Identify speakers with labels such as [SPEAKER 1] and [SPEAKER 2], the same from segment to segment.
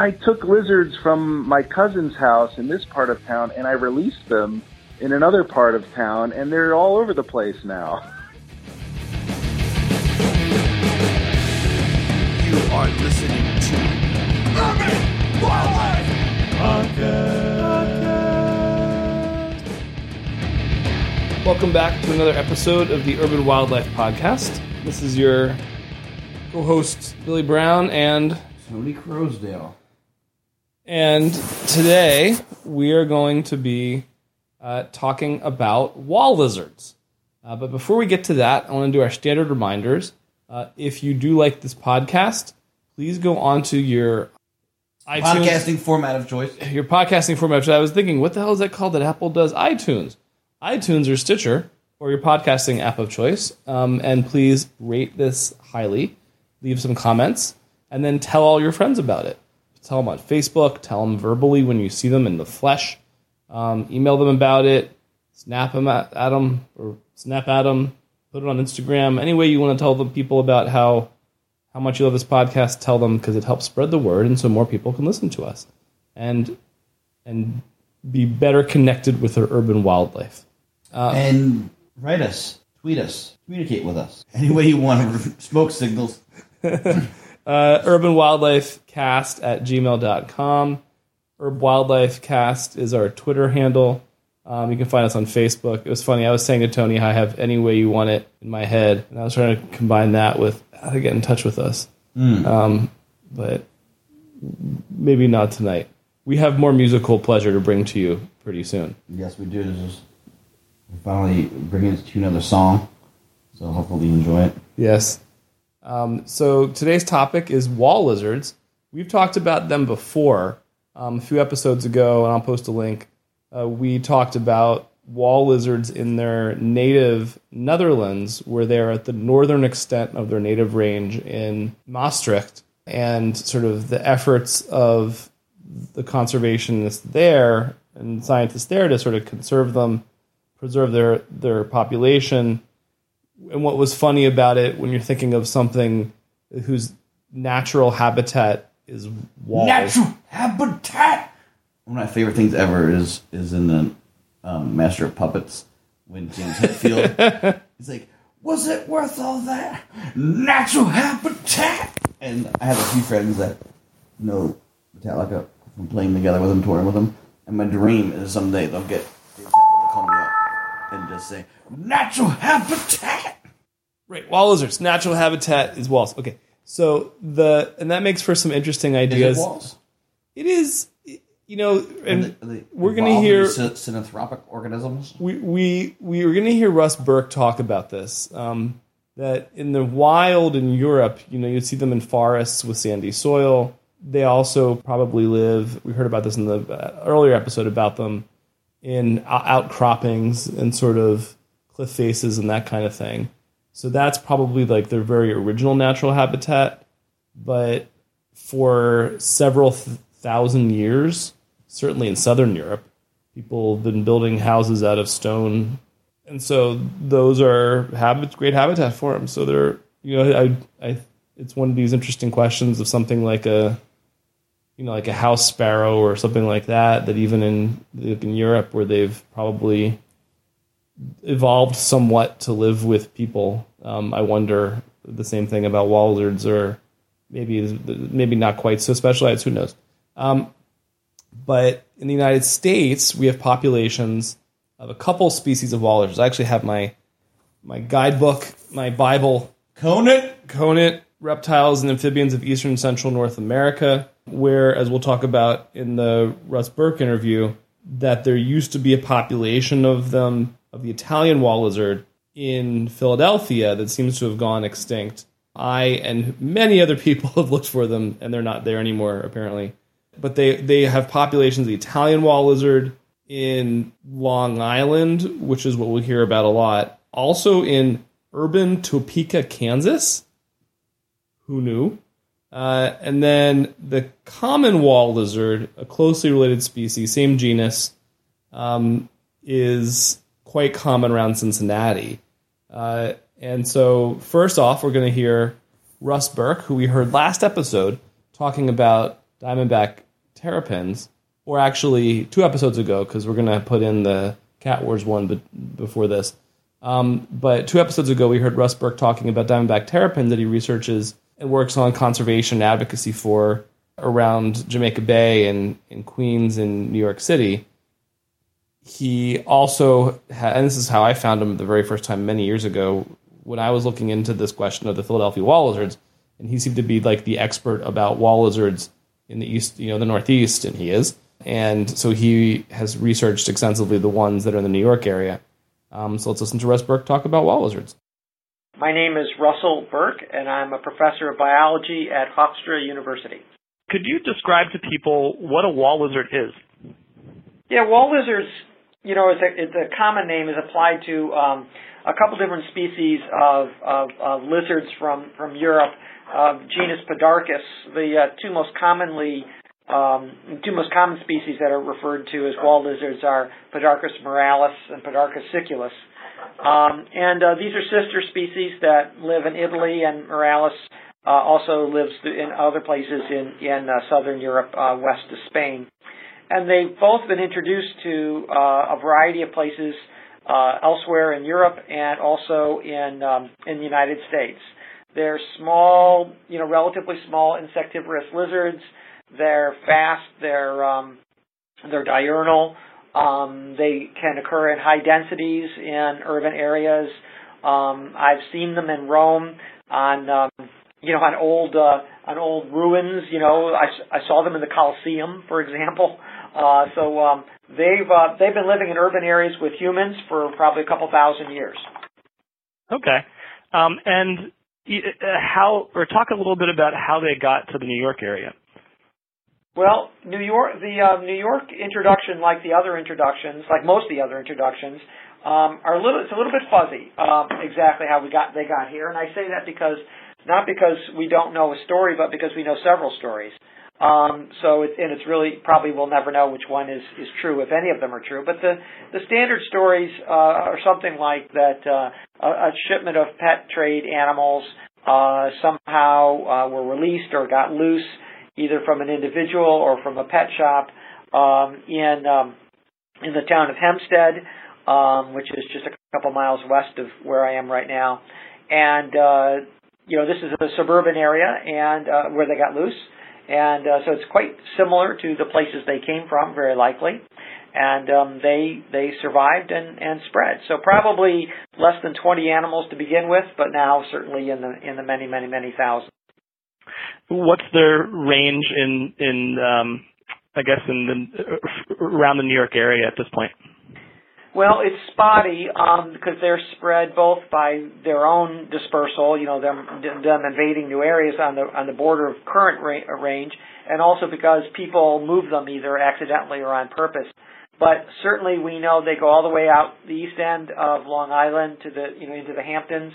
[SPEAKER 1] I took lizards from my cousin's house in this part of town and I released them in another part of town, and they're all over the place now.
[SPEAKER 2] You are listening to Urban Wildlife Podcast.
[SPEAKER 3] Welcome back to another episode of the Urban Wildlife Podcast. This is your co host, Billy Brown, and
[SPEAKER 4] Tony Croasdale.
[SPEAKER 3] And today we are going to be uh, talking about wall lizards. Uh, but before we get to that, I want to do our standard reminders. Uh, if you do like this podcast, please go onto your iTunes,
[SPEAKER 4] Podcasting format of choice.
[SPEAKER 3] your podcasting format. I was thinking, what the hell is that called that Apple does? iTunes. iTunes or Stitcher or your podcasting app of choice. Um, and please rate this highly, leave some comments, and then tell all your friends about it. Tell them on Facebook, tell them verbally when you see them in the flesh, um, email them about it, snap them at, at them, or snap at them, put it on Instagram. Any way you want to tell the people about how how much you love this podcast, tell them because it helps spread the word, and so more people can listen to us, and and be better connected with our urban wildlife.
[SPEAKER 4] and write us, tweet us, communicate with us. Any way you want. Smoke signals.
[SPEAKER 3] Uh, urban wildlife cast at gmail.com. Herb Wildlife Cast is our Twitter handle. Um, you can find us on Facebook. It was funny. I was saying to Tony, I have any way you want it in my head, and I was trying to combine that with how to get in touch with us. Um, but maybe not tonight. We have more musical pleasure to bring to you pretty soon.
[SPEAKER 4] Yes, we do. This is finally bringing it to another song. So hopefully you enjoy it.
[SPEAKER 3] Yes. Um, so today's topic is wall lizards. We've talked about them before um, a few episodes ago, and I'll post a link. Uh, we talked about wall lizards in their native Netherlands, where they're at the northern extent of their native range in Maastricht, and sort of the efforts of the conservationists there and scientists there to sort of conserve them, preserve their their population and what was funny about it when you're thinking of something whose natural habitat is walls.
[SPEAKER 4] Natural habitat. One of my favorite things ever is is in the um, Master of Puppets when James Hetfield he's like, "Was it worth all that natural habitat?" And I have a few friends that know Metallica from playing together with them, touring with them, and my dream is someday they'll get James Hetfield to call me up and just say, "Natural habitat."
[SPEAKER 3] Right, wall lizards. Natural habitat is walls. Okay, so the and that makes for some interesting
[SPEAKER 4] Is it
[SPEAKER 3] ideas.
[SPEAKER 4] walls?
[SPEAKER 3] It is, you know, and
[SPEAKER 4] Are they- are they
[SPEAKER 3] we're going to hear
[SPEAKER 4] synanthropic organisms.
[SPEAKER 3] we we we are going to hear Russ Burke talk about this. Um, that in the wild in Europe, you know, you'd see them in forests with sandy soil. They also probably live. We heard about this in the uh, earlier episode about them in outcroppings and sort of cliff faces and that kind of thing. So that's probably like their very original natural habitat. But for several th- thousand years, certainly in southern Europe, people have been building houses out of stone and so those are great habitat for them so they're you know I, I it's one of these interesting questions of something like a you know like a house sparrow or something like that that even in in Europe where they've probably evolved somewhat to live with people um, I wonder the same thing about wall lizards or maybe maybe not quite so specialized who knows um, but in the United States, we have populations of a couple species of wall lizards. I actually have my my guidebook, my Bible,
[SPEAKER 4] Conant.
[SPEAKER 3] Conant Reptiles and Amphibians of Eastern and Central North America, where, as we'll talk about in the Russ Burke interview, that there used to be a population of them, of the Italian wall lizard in Philadelphia that seems to have gone extinct. I and many other people have looked for them, and they're not there anymore, apparently but they they have populations of the Italian wall lizard in Long Island, which is what we'll hear about a lot. Also in urban Topeka, Kansas. Who knew? Uh, and then the common wall lizard, a closely related species, same genus, um, is quite common around Cincinnati. Uh, and so, first off, we're going to hear Russ Burke, who we heard last episode talking about diamondback terrapins, or actually two episodes ago, because we're going to put in the Cat Wars one but before this. Um, but two episodes ago, we heard Russ Burke talking about diamondback terrapin that he researches and works on conservation advocacy for around Jamaica Bay and in Queens and New York City. He also, had, and this is how I found him the very first time many years ago when I was looking into this question of the Philadelphia wall lizards, and he seemed to be like the expert about wall lizards in the east, you know, the Northeast, and he is. And so he has researched extensively the ones that are in the New York area. Um, so let's listen to Russ Burke talk about wall lizards.
[SPEAKER 5] My name is Russell Burke, and I'm a professor of biology at Hofstra University.
[SPEAKER 6] Could you describe to people what a wall lizard is?
[SPEAKER 5] Yeah, wall lizards, you know, it's a, it's a common name is applied to um, a couple different species of, of, of lizards from, from Europe, uh, genus Podarcis. The uh, two most commonly um, two most common species that are referred to as wall lizards are Podarcis muralis and Podarcis siculus. Um, and uh, these are sister species that live in Italy, and muralis uh, also lives in other places in, in uh, southern Europe, west of Spain. And they've both been introduced to uh, a variety of places uh, elsewhere in Europe and also in um, in the United States. They're small, you know, relatively small insectivorous lizards. They're fast. They're um, they're diurnal. Um, they can occur in high densities in urban areas. Um, I've seen them in Rome on um, you know on old uh, on old ruins. You know, I, I saw them in the Colosseum, for example. Uh, so um, they've uh, they've been living in urban areas with humans for probably a couple thousand years.
[SPEAKER 6] Okay, um, and uh, how or talk a little bit about how they got to the New York area.
[SPEAKER 5] Well, New York, the uh, New York introduction, like the other introductions, like most of the other introductions, um, are a little. It's a little bit fuzzy um, exactly how we got they got here, and I say that because not because we don't know a story, but because we know several stories. Um, so it, and it's really probably we'll never know which one is is true if any of them are true. But the the standard stories uh, are something like that: uh, a, a shipment of pet trade animals uh, somehow uh, were released or got loose either from an individual or from a pet shop um, in um, in the town of Hempstead, um, which is just a couple miles west of where I am right now. And uh, you know, this is a suburban area and uh, where they got loose, and uh, so it's quite similar to the places they came from, very likely. And um, they they survived and, and spread. So probably less than 20 animals to begin with, but now certainly in the in the many many many thousands
[SPEAKER 6] what's their range in in um, I guess in the around the New York area at this point?
[SPEAKER 5] Well, it's spotty um, because they're spread both by their own dispersal, you know, them them invading new areas on the on the border of current ra- range, and also because people move them either accidentally or on purpose. But certainly, we know they go all the way out the east end of Long Island to the you know into the Hamptons,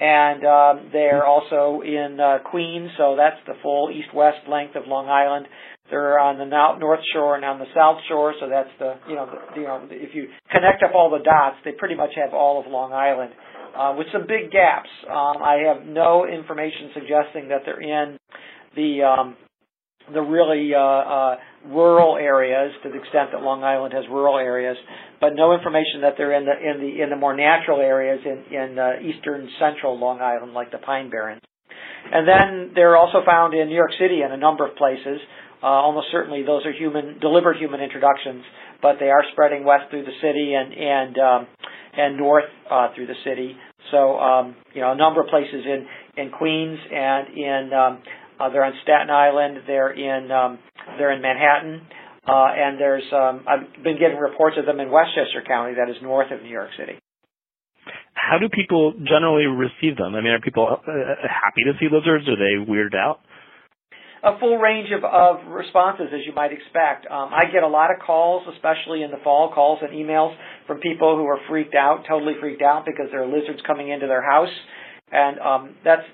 [SPEAKER 5] and um, they're also in uh, Queens, so that's the full east-west length of Long Island. They're on the north shore and on the south shore, so that's the you know the, you know if you connect up all the dots, they pretty much have all of Long Island, uh, with some big gaps. Um, I have no information suggesting that they're in the um, the really uh, uh, rural areas to the extent that Long Island has rural areas, but no information that they're in the in the in the more natural areas in in uh, eastern central Long Island, like the Pine Barrens. And then they're also found in New York City in a number of places. Uh, almost certainly, those are human deliberate human introductions, but they are spreading west through the city and and um, and north uh, through the city. So um, you know, a number of places in in Queens and in um, uh, they're on Staten Island. They're in um, they're in Manhattan, uh, and there's um, I've been getting reports of them in Westchester County, that is north of New York City.
[SPEAKER 6] How do people generally receive them? I mean, are people uh, happy to see lizards? Are they weirded out?
[SPEAKER 5] A full range of, of responses as you might expect. Um, I get a lot of calls, especially in the fall, calls and emails from people who are freaked out, totally freaked out because there are lizards coming into their house. And um, that's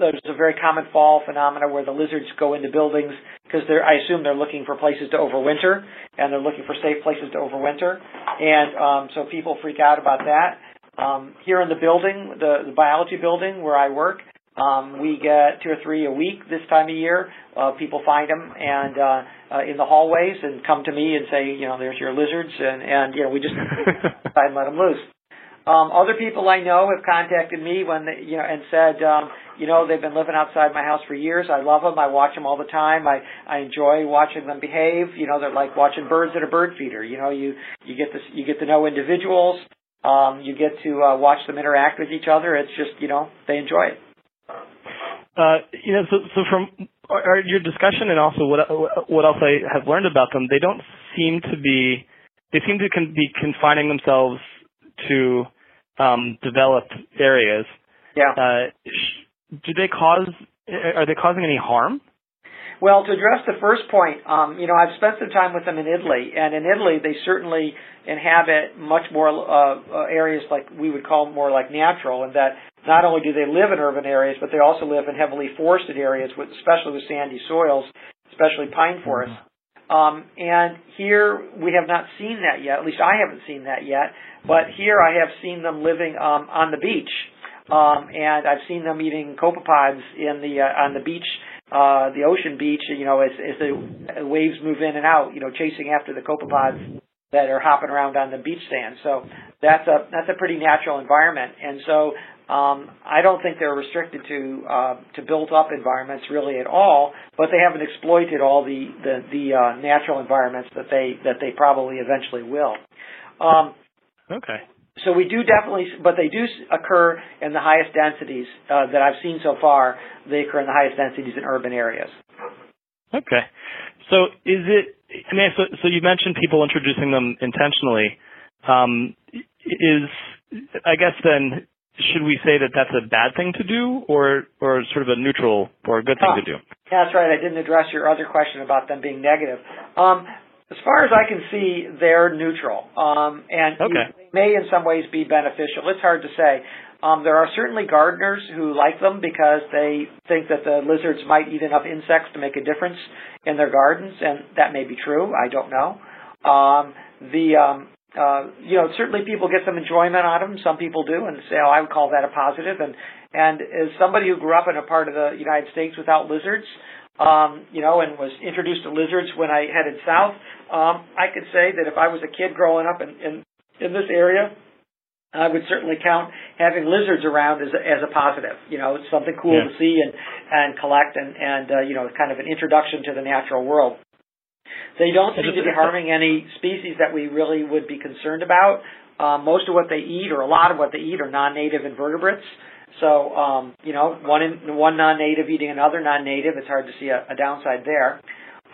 [SPEAKER 5] there's a very common fall phenomena where the lizards go into buildings because they're I assume they're looking for places to overwinter and they're looking for safe places to overwinter, and um, so people freak out about that. Um, here in the building, the, the biology building where I work, Um, we get two or three a week this time of year. Uh, people find them and uh, uh, in the hallways and come to me and say, you know, there's your lizards, and and you know we just try and let them loose. Um, other people I know have contacted me when they, you know and said, um, you know, they've been living outside my house for years. I love them. I watch them all the time. I I enjoy watching them behave. You know, they're like watching birds at a bird feeder. You know, you you get this you get to know individuals. Um, you get to uh, watch them interact with each other. It's just you know they enjoy it.
[SPEAKER 6] Uh, you know, so so from our, your discussion and also what what else I have learned about them, they don't seem to be they seem to con- be confining themselves to um, developed areas.
[SPEAKER 5] Yeah.
[SPEAKER 6] Uh, do they cause? Are they causing any harm?
[SPEAKER 5] Well, to address the first point, um, you know, I've spent some time with them in Italy, and in Italy they certainly inhabit much more uh, uh, areas like we would call more like natural, in that not only do they live in urban areas, but they also live in heavily forested areas, with, especially with sandy soils, especially pine forests. Mm-hmm. Um, and here we have not seen that yet. At least I haven't seen that yet. But here I have seen them living um, on the beach, um, and I've seen them eating copepods in the uh, on the beach uh, the ocean beach, you know, as, as the waves move in and out, you know, chasing after the copepods that are hopping around on the beach sand. So that's a that's a pretty natural environment, and so um, I don't think they're restricted to uh, to built up environments really at all. But they haven't exploited all the the, the uh, natural environments that they that they probably eventually will. Um,
[SPEAKER 6] okay
[SPEAKER 5] so we do definitely, but they do occur in the highest densities uh, that I've seen so far. They occur in the highest densities in urban areas.
[SPEAKER 6] Okay. So is it? I mean, so so you mentioned people introducing them intentionally. Um, is I guess then should we say that that's a bad thing to do, or or sort of a neutral or a good thing to do?
[SPEAKER 5] Yeah, That's right. I didn't address your other question about them being negative. Um, as far as I can see, they're neutral, um, and
[SPEAKER 6] okay.
[SPEAKER 5] may in some ways be beneficial. It's hard to say. Um, there are certainly gardeners who like them because they think that the lizards might eat enough insects to make a difference in their gardens, and that may be true. I don't know. Um, the um, uh, you know certainly people get some enjoyment out of them. Some people do, and say, "Oh, I would call that a positive." And and as somebody who grew up in a part of the United States without lizards, um, you know, and was introduced to lizards when I headed south. Um, I could say that if I was a kid growing up in, in, in this area, I would certainly count having lizards around as a, as a positive. You know, it's something cool
[SPEAKER 6] yeah.
[SPEAKER 5] to see and, and collect and, and uh, you know, kind of an introduction to the natural world. They don't seem to be harming any species that we really would be concerned about. Uh, most of what they eat, or a lot of what they eat, are non-native invertebrates. So, um, you know, one in, one non-native eating another non-native, it's hard to see a, a downside there.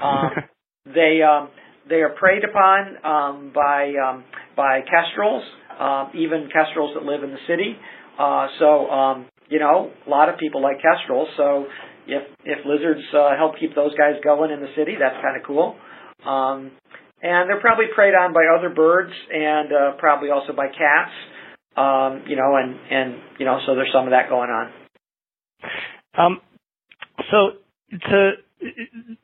[SPEAKER 5] Um, they um, they are preyed upon um, by um, by kestrels, um, even kestrels that live in the city. Uh, so, um, you know, a lot of people like kestrels. So, if if lizards uh, help keep those guys going in the city, that's kind of cool. Um, and they're probably preyed on by other birds and uh, probably also by cats. Um, you know, and and you know, so there's some of that going on.
[SPEAKER 6] Um, so to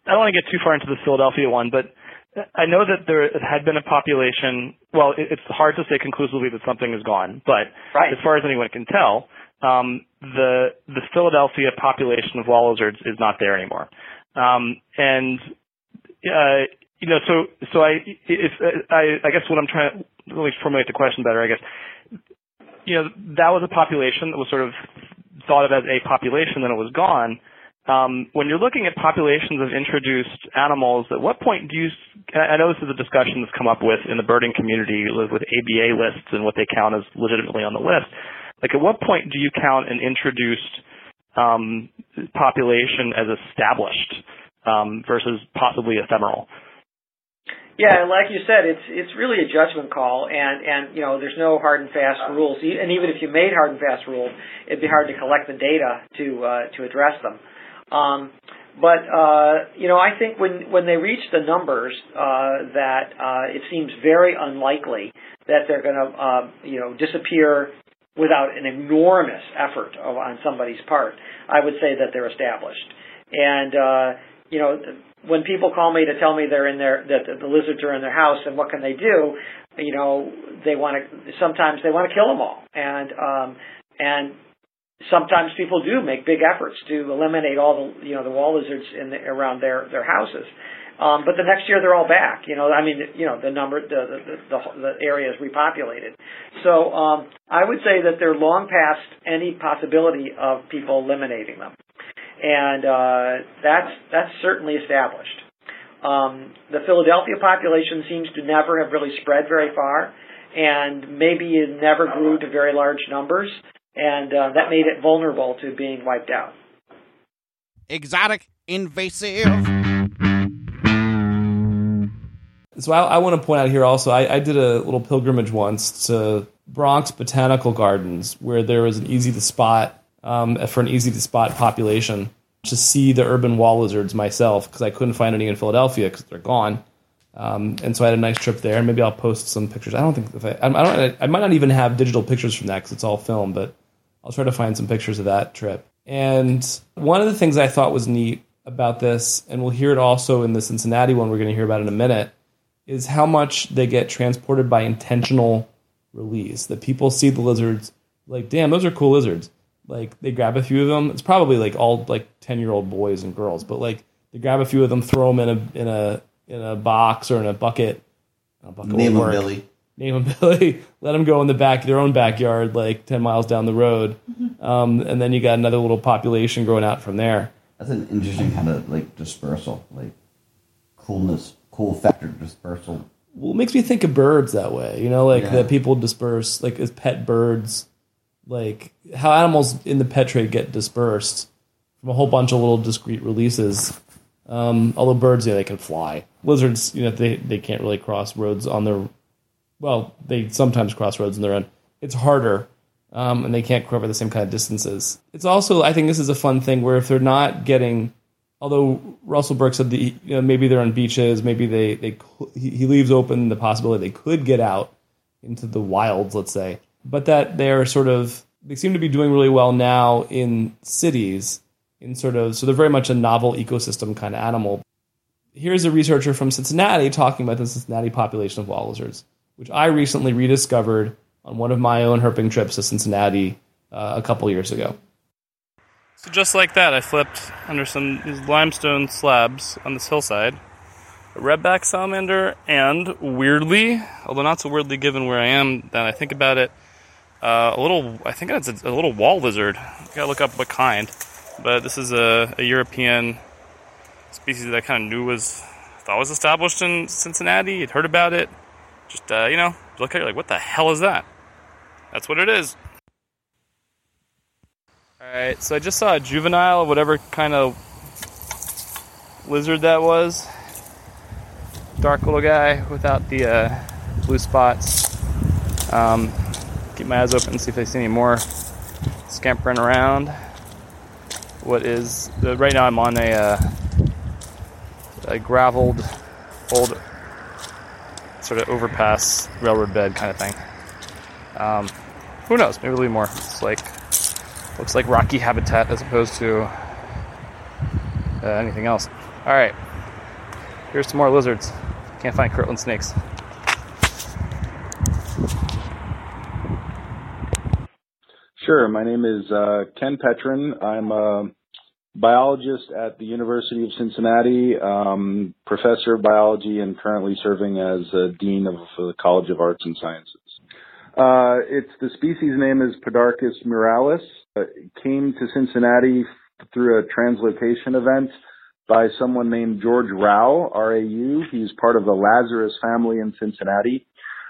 [SPEAKER 6] I don't want to get too far into the Philadelphia one, but I know that there had been a population. Well, it's hard to say conclusively that something is gone, but
[SPEAKER 5] right.
[SPEAKER 6] as far as anyone can tell, um, the the Philadelphia population of wall lizards is not there anymore. Um, and uh, you know, so so I if I I guess what I'm trying to let me formulate the question better. I guess you know, that was a population that was sort of thought of as a population, then it was gone. Um, when you're looking at populations of introduced animals, at what point do you? I know this is a discussion that's come up with in the birding community with ABA lists and what they count as legitimately on the list. Like, at what point do you count an introduced um, population as established um, versus possibly ephemeral?
[SPEAKER 5] Yeah, like you said, it's it's really a judgment call, and and you know there's no hard and fast rules, and even if you made hard and fast rules, it'd be hard to collect the data to uh, to address them. Um, but uh, you know, I think when when they reach the numbers uh, that uh, it seems very unlikely that they're going to uh, you know disappear without an enormous effort of, on somebody's part. I would say that they're established, and uh, you know when people call me to tell me they're in their that the lizards are in their house and what can they do, you know, they want to sometimes they want to kill them all, and um, and sometimes people do make big efforts to eliminate all the you know the wall lizards in the, around their their houses. Um, but the next year they're all back. You know, I mean, you know, the number, the the, the, the area is repopulated. So um, I would say that they're long past any possibility of people eliminating them, and uh, that's that's certainly established. Um, the Philadelphia population seems to never have really spread very far, and maybe it never grew to very large numbers and uh, that made it vulnerable to being wiped out.
[SPEAKER 2] Exotic, invasive.
[SPEAKER 3] So I, I want to point out here also, I, I, did a little pilgrimage once to Bronx Botanical Gardens, where there was an easy to spot um, for an easy to spot population to see the urban wall lizards myself because I couldn't find any in Philadelphia because they're gone. Um, and so I had a nice trip there, and maybe I'll post some pictures. I don't think if I, I don't, I might not even have digital pictures from that because it's all film, but I'll try to find some pictures of that trip. And one of the things I thought was neat about this, and we'll hear it also in the Cincinnati one we're going to hear about in a minute, is how much they get transported by intentional release. That people see the lizards, like, damn, those are cool lizards. Like, they grab a few of them. It's probably like all like 10 year old boys and girls, but like, they grab a few of them, throw them in a, in a, in a box or in a bucket.
[SPEAKER 4] A bucket Name them Billy
[SPEAKER 3] name them Billy, let them go in the back, their own backyard, like 10 miles down the road. Mm-hmm. Um, and then you got another little population growing out from there.
[SPEAKER 4] That's an interesting kind of like dispersal, like coolness, cool factor dispersal.
[SPEAKER 3] Well, it makes me think of birds that way, you know, like yeah. that people disperse, like as pet birds, like how animals in the pet trade get dispersed from a whole bunch of little discrete releases. Um, although birds, yeah, they can fly. Lizards, you know, they, they can't really cross roads on their well, they sometimes cross roads on their own. It's harder, um, and they can't cover the same kind of distances. It's also, I think, this is a fun thing where if they're not getting, although Russell Burke said the, you know, maybe they're on beaches, maybe they they he leaves open the possibility they could get out into the wilds, let's say, but that they're sort of they seem to be doing really well now in cities in sort of so they're very much a novel ecosystem kind of animal. Here's a researcher from Cincinnati talking about the Cincinnati population of wall lizards which I recently rediscovered on one of my own herping trips to Cincinnati uh, a couple years ago.
[SPEAKER 6] So just like that, I flipped under some limestone slabs on this hillside. A redback salamander, and weirdly, although not so weirdly given where I am, that I think about it, uh, a little, I think it's a, a little wall lizard. I gotta look up what kind. But this is a, a European species that I kind of knew was, thought was established in Cincinnati. Had heard about it just uh, you know, look at it like, what the hell is that? That's what it is. Alright, so I just saw a juvenile, whatever kind of lizard that was. Dark little guy without the uh, blue spots. Um, keep my eyes open and see if I see any more scampering around. What is uh, right now? I'm on a, uh, a graveled old sort of overpass railroad bed kind of thing. Um, who knows? Maybe there'll be more. It's like looks like rocky habitat as opposed to uh, anything else. All right, here's some more lizards. Can't find Kirtland snakes.
[SPEAKER 1] Sure. My name is uh, Ken Petren. I'm a biologist at the University of Cincinnati, um, professor of biology, and currently serving as dean of the College of Arts and Sciences. Uh, it's the species name is Podarcis muralis. Uh, it came to Cincinnati through a translocation event by someone named George Rau, R-A-U. He's part of the Lazarus family in Cincinnati.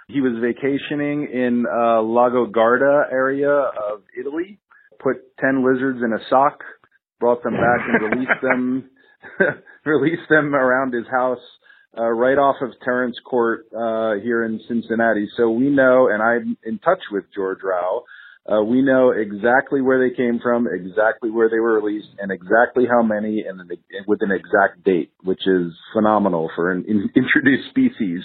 [SPEAKER 1] He was vacationing in uh, Lago Garda area of Italy, put 10 lizards in a sock, brought them back and released them released them around his house uh, right off of Terrence Court uh, here in Cincinnati. So we know, and I'm in touch with George Rau. Uh, we know exactly where they came from, exactly where they were released, and exactly how many, and with an exact date, which is phenomenal for an in, introduced species.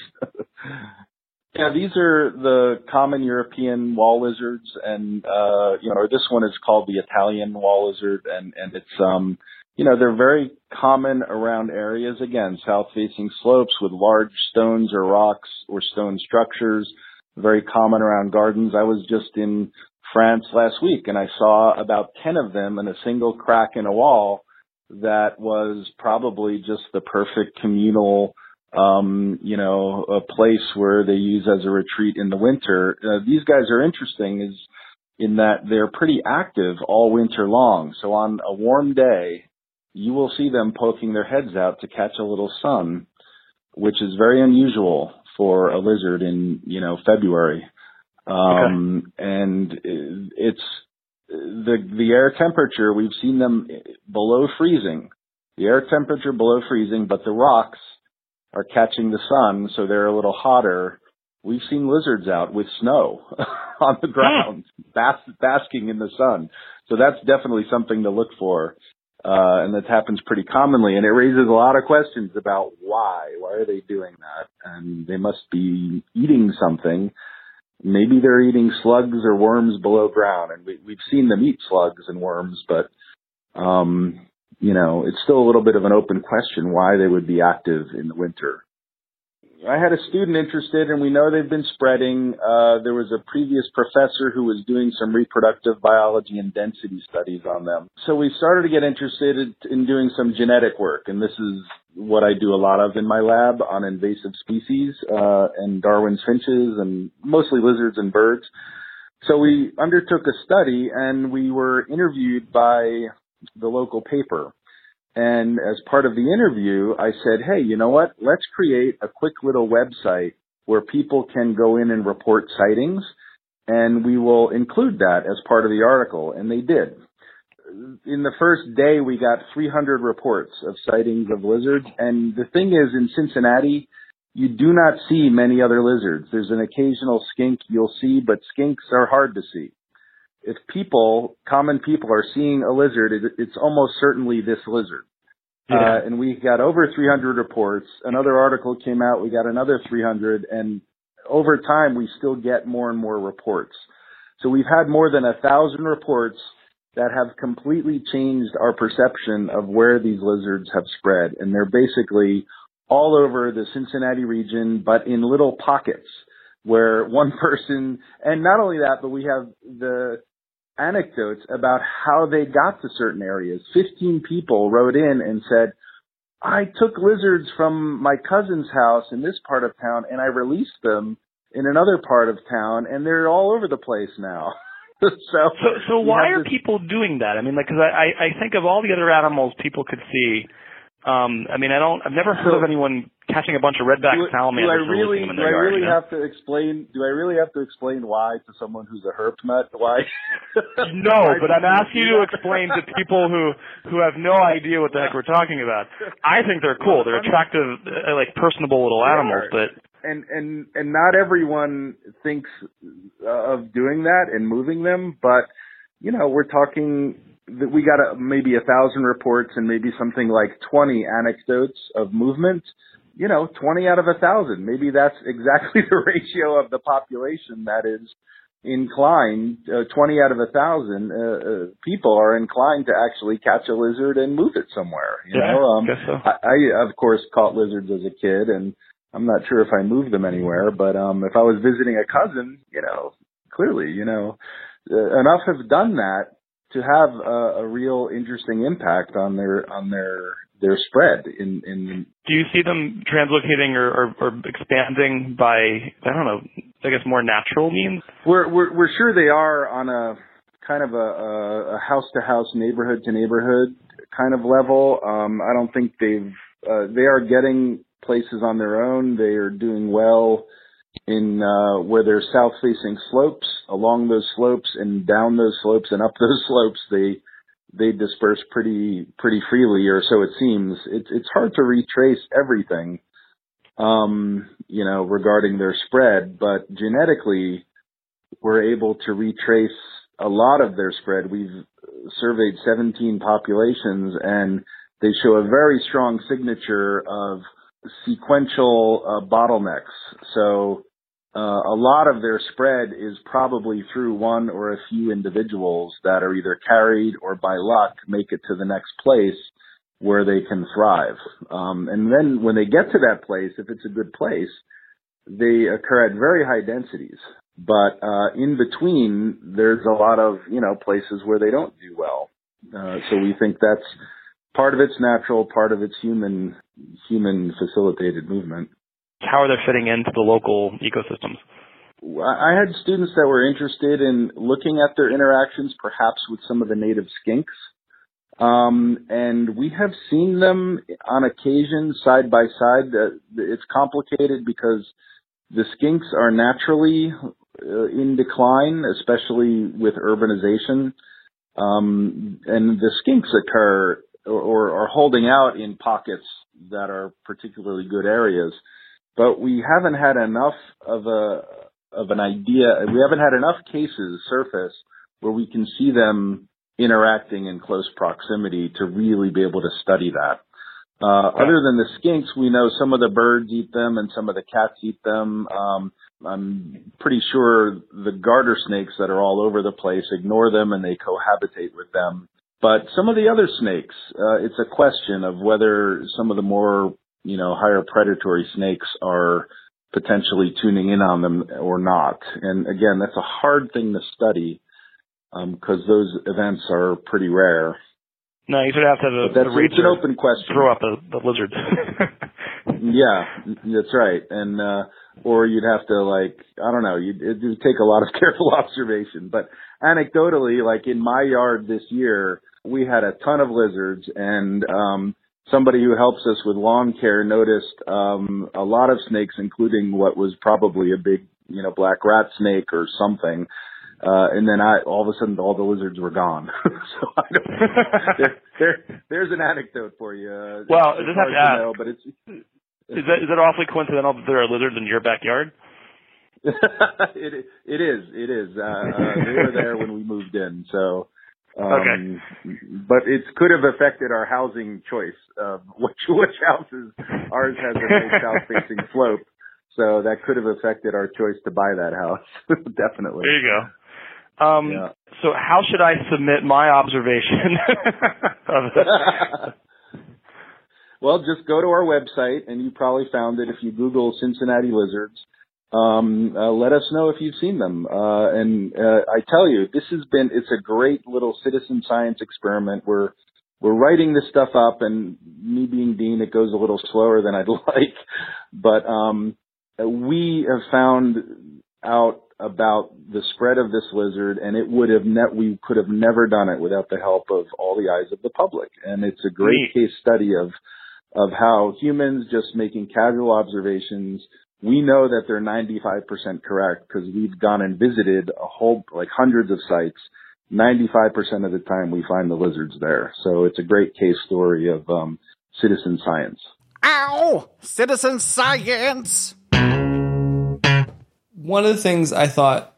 [SPEAKER 1] Yeah, these are the common European wall lizards, and uh, you know, or this one is called the Italian wall lizard, and and it's um, you know, they're very common around areas again, south-facing slopes with large stones or rocks or stone structures. Very common around gardens. I was just in France last week, and I saw about ten of them in a single crack in a wall that was probably just the perfect communal um, you know, a place where they use as a retreat in the winter. Uh, these guys are interesting is in that they're pretty active all winter long. So on a warm day, you will see them poking their heads out to catch a little sun, which is very unusual for a lizard in, you know, February. Um, okay. and it's the, the air temperature, we've seen them below freezing, the air temperature below freezing, but the rocks are catching the sun, so they're a little hotter. We've seen lizards out with snow on the ground, bas- basking in the sun. So that's definitely something to look for. Uh, and that happens pretty commonly. And it raises a lot of questions about why. Why are they doing that? And they must be eating something. Maybe they're eating slugs or worms below ground. And we, we've seen them eat slugs and worms, but, um, you know, it's still a little bit of an open question why they would be active in the winter. I had a student interested, and we know they've been spreading. Uh, there was a previous professor who was doing some reproductive biology and density studies on them. So we started to get interested in doing some genetic work, and this is what I do a lot of in my lab on invasive species uh, and Darwin's finches, and mostly lizards and birds. So we undertook a study, and we were interviewed by the local paper. And as part of the interview, I said, hey, you know what? Let's create a quick little website where people can go in and report sightings, and we will include that as part of the article. And they did. In the first day, we got 300 reports of sightings of lizards. And the thing is, in Cincinnati, you do not see many other lizards. There's an occasional skink you'll see, but skinks are hard to see if people, common people, are seeing a lizard, it, it's almost certainly this lizard. Yeah. Uh, and we got over 300 reports. Another article came out. We got another 300, and over time, we still get more and more reports. So we've had more than a thousand reports that have completely changed our perception of where these lizards have spread, and they're basically all over the Cincinnati region, but in little pockets where one person, and not only that, but we have the anecdotes about how they got to certain areas. 15 people wrote in and said, I took lizards from my cousin's house in this part of town and I released them in another part of town and they're all over the place now. so,
[SPEAKER 6] so, so why are people doing that? I mean, like, cause I, I think of all the other animals people could see, um, I mean, I don't. I've never heard so, of anyone catching a bunch of redback
[SPEAKER 1] do,
[SPEAKER 6] salamanders.
[SPEAKER 1] Do I really?
[SPEAKER 6] do
[SPEAKER 1] I
[SPEAKER 6] yard,
[SPEAKER 1] really
[SPEAKER 6] you know?
[SPEAKER 1] have to explain? Do I really have to explain why to someone who's a herp nut? Why?
[SPEAKER 6] no, but I'm asking you to explain to people who who have no idea what the heck we're talking about. I think they're cool. They're attractive, uh, like personable little animals, but
[SPEAKER 1] and and and not everyone thinks uh, of doing that and moving them, but you know, we're talking that we got a, maybe a thousand reports and maybe something like 20 anecdotes of movement. You know, 20 out of a thousand. Maybe that's exactly the ratio of the population that is inclined. Uh, 20 out of a thousand uh, uh, people are inclined to actually catch a lizard and move it somewhere. You
[SPEAKER 6] yeah,
[SPEAKER 1] know,
[SPEAKER 6] um, guess so.
[SPEAKER 1] I, I of course caught lizards as a kid, and I'm not sure if I moved them anywhere. But um, if I was visiting a cousin, you know, clearly, you know, uh, enough have done that to have a, a real interesting impact on their on their their spread in in
[SPEAKER 6] do you see them translocating or, or, or expanding by I don't know I guess more natural means?
[SPEAKER 1] We're we're we're sure they are on a kind of a, a house to house neighborhood to neighborhood kind of level. Um I don't think they've uh, they are getting places on their own. They are doing well in uh, where there's south facing slopes along those slopes and down those slopes and up those slopes they they disperse pretty pretty freely or so it seems. It's it's hard to retrace everything um you know regarding their spread but genetically we're able to retrace a lot of their spread. We've surveyed 17 populations and they show a very strong signature of sequential uh, bottlenecks so uh, a lot of their spread is probably through one or a few individuals that are either carried or by luck make it to the next place where they can thrive. Um, and then when they get to that place, if it's a good place, they occur at very high densities. But uh, in between, there's a lot of you know places where they don't do well. Uh, so we think that's part of it's natural, part of it's human human facilitated movement.
[SPEAKER 6] How are they fitting into the local ecosystems?
[SPEAKER 1] I had students that were interested in looking at their interactions, perhaps with some of the native skinks. Um, and we have seen them on occasion side by side. Uh, it's complicated because the skinks are naturally uh, in decline, especially with urbanization. Um, and the skinks occur or, or are holding out in pockets that are particularly good areas. But we haven't had enough of a of an idea. We haven't had enough cases surface where we can see them interacting in close proximity to really be able to study that. Uh, other than the skinks, we know some of the birds eat them and some of the cats eat them. Um, I'm pretty sure the garter snakes that are all over the place ignore them and they cohabitate with them. But some of the other snakes, uh, it's a question of whether some of the more, you know, higher predatory snakes are potentially tuning in on them or not. And again, that's a hard thing to study because um, those events are pretty rare.
[SPEAKER 6] No, you should have to have a,
[SPEAKER 1] that's, it's an open question.
[SPEAKER 6] Throw up the, the lizard.
[SPEAKER 1] yeah, that's right. And uh or you'd have to like I don't know, you'd it would take a lot of careful observation. But anecdotally, like in my yard this year, we had a ton of lizards and um somebody who helps us with lawn care noticed um a lot of snakes including what was probably a big, you know, black rat snake or something uh, and then I, all of a sudden, all the lizards were gone. so I don't, there, there, there's an anecdote for you. Uh,
[SPEAKER 6] well, it doesn't have to ask.
[SPEAKER 1] Know, but it's,
[SPEAKER 6] is that is that awfully coincidental that there are lizards in your backyard?
[SPEAKER 1] it it is it is. Uh, uh, they were there when we moved in, so. Um,
[SPEAKER 6] okay.
[SPEAKER 1] But it could have affected our housing choice. Uh, which which houses ours has a nice south facing slope, so that could have affected our choice to buy that house. Definitely.
[SPEAKER 6] There you go. Um, yeah. So how should I submit my observation of
[SPEAKER 1] well, just go to our website, and you probably found it if you Google Cincinnati lizards. Um, uh, let us know if you've seen them. Uh, and uh, I tell you, this has been it's a great little citizen science experiment. We're we're writing this stuff up, and me being dean, it goes a little slower than I'd like, but um, we have found out about the spread of this lizard and it would have ne- we could have never done it without the help of all the eyes of the public and it's a great case study of of how humans just making casual observations we know that they're 95% correct because we've gone and visited a whole like hundreds of sites. 95% of the time we find the lizards there. So it's a great case story of um, citizen science.
[SPEAKER 2] Ow! Citizen science!
[SPEAKER 3] One of the things I thought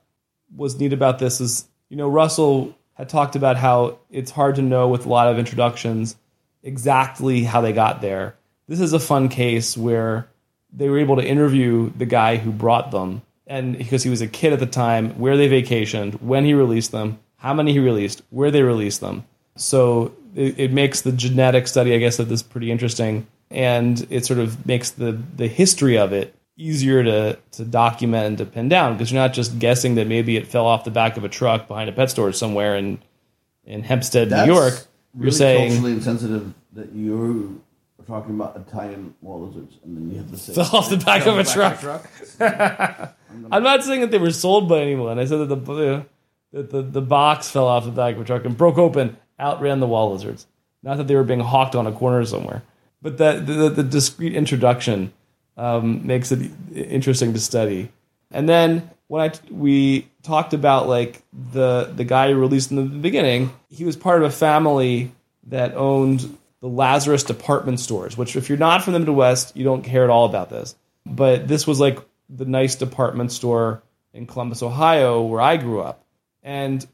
[SPEAKER 3] was neat about this is, you know, Russell had talked about how it's hard to know with a lot of introductions exactly how they got there. This is a fun case where they were able to interview the guy who brought them, and because he was a kid at the time, where they vacationed, when he released them, how many he released, where they released them. So it, it makes the genetic study, I guess, of this pretty interesting, and it sort of makes the the history of it easier to, to document and to pin down because you're not just guessing that maybe it fell off the back of a truck behind a pet store somewhere in in Hempstead,
[SPEAKER 4] That's
[SPEAKER 3] New York. You're
[SPEAKER 4] really
[SPEAKER 3] saying
[SPEAKER 4] culturally insensitive that you talking about Italian wall lizards and then you have to say
[SPEAKER 3] fell off the back of a truck. I'm not saying that they were sold by anyone. I said that the that the, the box fell off the back of a truck and broke open, Out ran the wall lizards. Not that they were being hawked on a corner somewhere, but that the, the discrete introduction um, makes it interesting to study. And then when I we talked about like the the guy who released in the beginning, he was part of a family that owned the Lazarus department stores. Which, if you're not from the Midwest, you don't care at all about this. But this was like the nice department store in Columbus, Ohio, where I grew up, and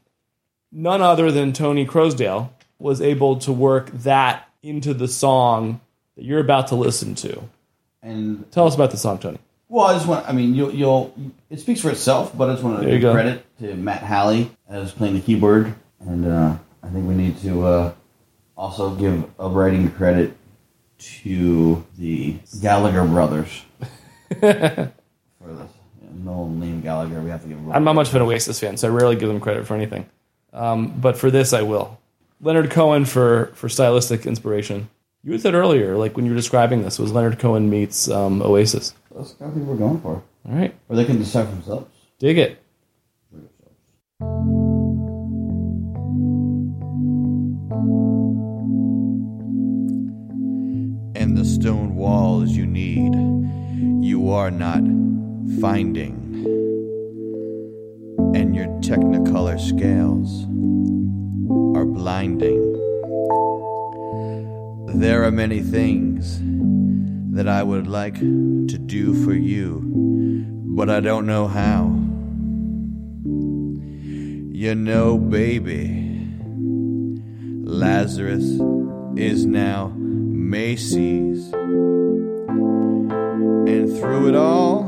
[SPEAKER 3] none other than Tony Croasdale was able to work that into the song that you're about to listen to.
[SPEAKER 4] And
[SPEAKER 3] Tell us about the song, Tony.
[SPEAKER 4] well, I just want. I mean, you'll. you'll it speaks for itself, but I just want to give credit to Matt Halley as playing the keyboard, and uh, I think we need to uh, also give a writing credit to the Gallagher brothers for you know, Noel Liam Gallagher. We have to give.
[SPEAKER 3] I'm not much of an Oasis fan, so I rarely give them credit for anything. Um, but for this, I will. Leonard Cohen for for stylistic inspiration. You had said earlier, like when you were describing this, was Leonard Cohen meets um, Oasis.
[SPEAKER 4] That's kind of thing we're going for.
[SPEAKER 3] All right,
[SPEAKER 4] Or they can decide for themselves.
[SPEAKER 3] dig it.
[SPEAKER 7] Walls you need, you are not finding. And your technicolor scales are blinding. There are many things that I would like to do for you, but I don't know how. You know, baby, Lazarus is now Macy's. And through it all,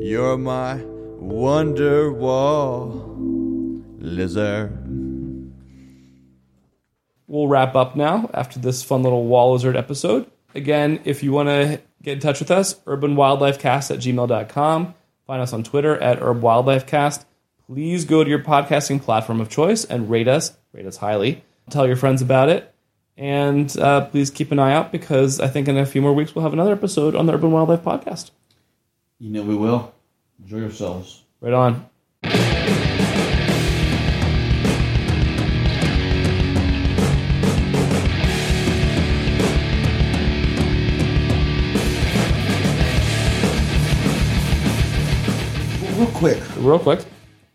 [SPEAKER 7] you're my wonder wall lizard.
[SPEAKER 3] We'll wrap up now after this fun little wall lizard episode. Again, if you want to get in touch with us, urbanwildlifecast at gmail.com. Find us on Twitter at urbwildlifecast. Please go to your podcasting platform of choice and rate us, rate us highly. Tell your friends about it. And uh, please keep an eye out because I think in a few more weeks we'll have another episode on the Urban Wildlife Podcast.
[SPEAKER 4] You know we will. Enjoy yourselves.
[SPEAKER 3] Right on.
[SPEAKER 4] Real quick,
[SPEAKER 3] Real quick.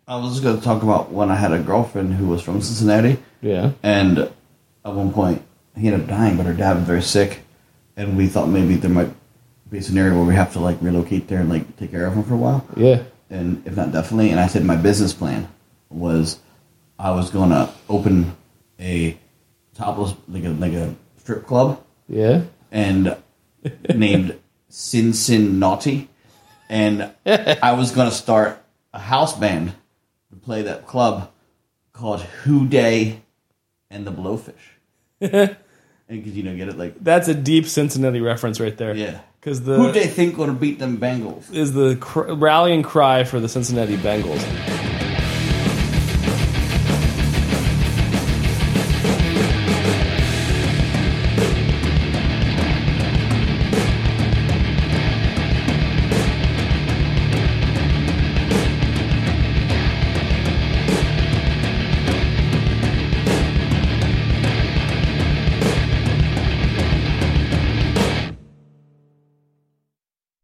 [SPEAKER 4] I was going to talk about when I had a girlfriend who was from Cincinnati,
[SPEAKER 3] Yeah.
[SPEAKER 4] and at one point he ended up dying, but her dad was very sick, and we thought maybe there might be a scenario where we have to like relocate there and like take care of him for a while.
[SPEAKER 3] Yeah.
[SPEAKER 4] and if not definitely. And I said my business plan was I was going to open a topless like a like a strip club
[SPEAKER 3] Yeah.
[SPEAKER 4] and named Sin Sin Naughty, and I was going to start a house band to play that club called Who Dey and the Blowfish. and because you know get it like
[SPEAKER 3] That's a deep Cincinnati reference right there.
[SPEAKER 4] yeah.
[SPEAKER 3] Because the
[SPEAKER 4] Who
[SPEAKER 3] the
[SPEAKER 4] they think gonna beat them Bengals?
[SPEAKER 3] is the cr- rallying cry for the Cincinnati Bengals.